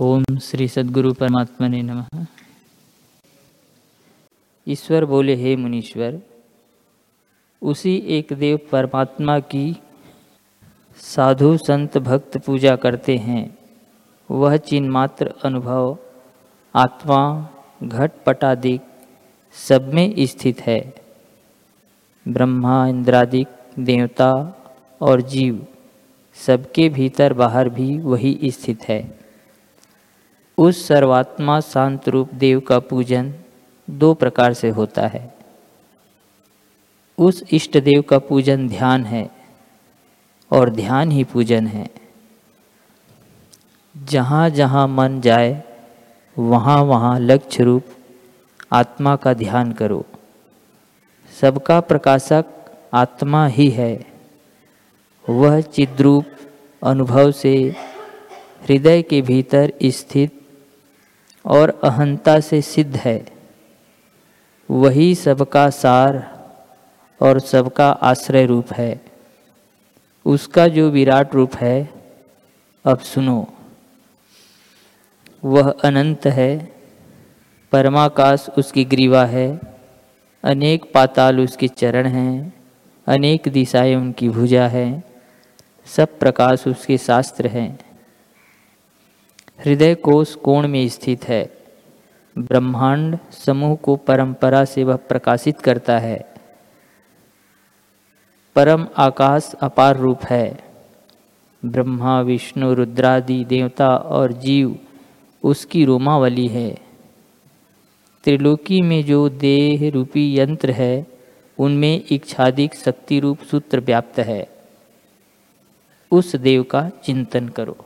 ओम श्री सदगुरु परमात्मा ने नमः। ईश्वर बोले, हे मुनीश्वर, उसी एक देव परमात्मा की साधु संत भक्त पूजा करते हैं। वह चिन्ह मात्र अनुभव, आत्मा, घट पटादिक सब में स्थित है। ब्रह्मा, इंद्रादिक, देवता और जीव सबके भीतर बाहर भी वही स्थित है। उस सर्वात्मा शांत रूप देव का पूजन दो प्रकार से होता है। उस इष्ट देव का पूजन ध्यान है और ध्यान ही पूजन है। जहाँ जहाँ मन जाए, वहाँ वहाँ लक्ष्य रूप आत्मा का ध्यान करो। सबका प्रकाशक आत्मा ही है। वह चिद्रूप अनुभव से हृदय के भीतर स्थित और अहंता से सिद्ध है। वही सबका सार और सबका आश्रय रूप है। उसका जो विराट रूप है, अब सुनो। वह अनंत है, परमाकाश उसकी ग्रीवा है, अनेक पाताल उसके चरण हैं, अनेक दिशाएँ उनकी भुजा है, सब प्रकाश उसके शास्त्र हैं। हृदय कोष कोण में स्थित है। ब्रह्मांड समूह को परंपरा से वह प्रकाशित करता है। परम आकाश अपार रूप है। ब्रह्मा, विष्णु, रुद्रादि, देवता और जीव उसकी रोमावली है। त्रिलोकी में जो देह रूपी यंत्र है, उनमें इच्छादिक शक्ति रूप सूत्र व्याप्त है। उस देव का चिंतन करो।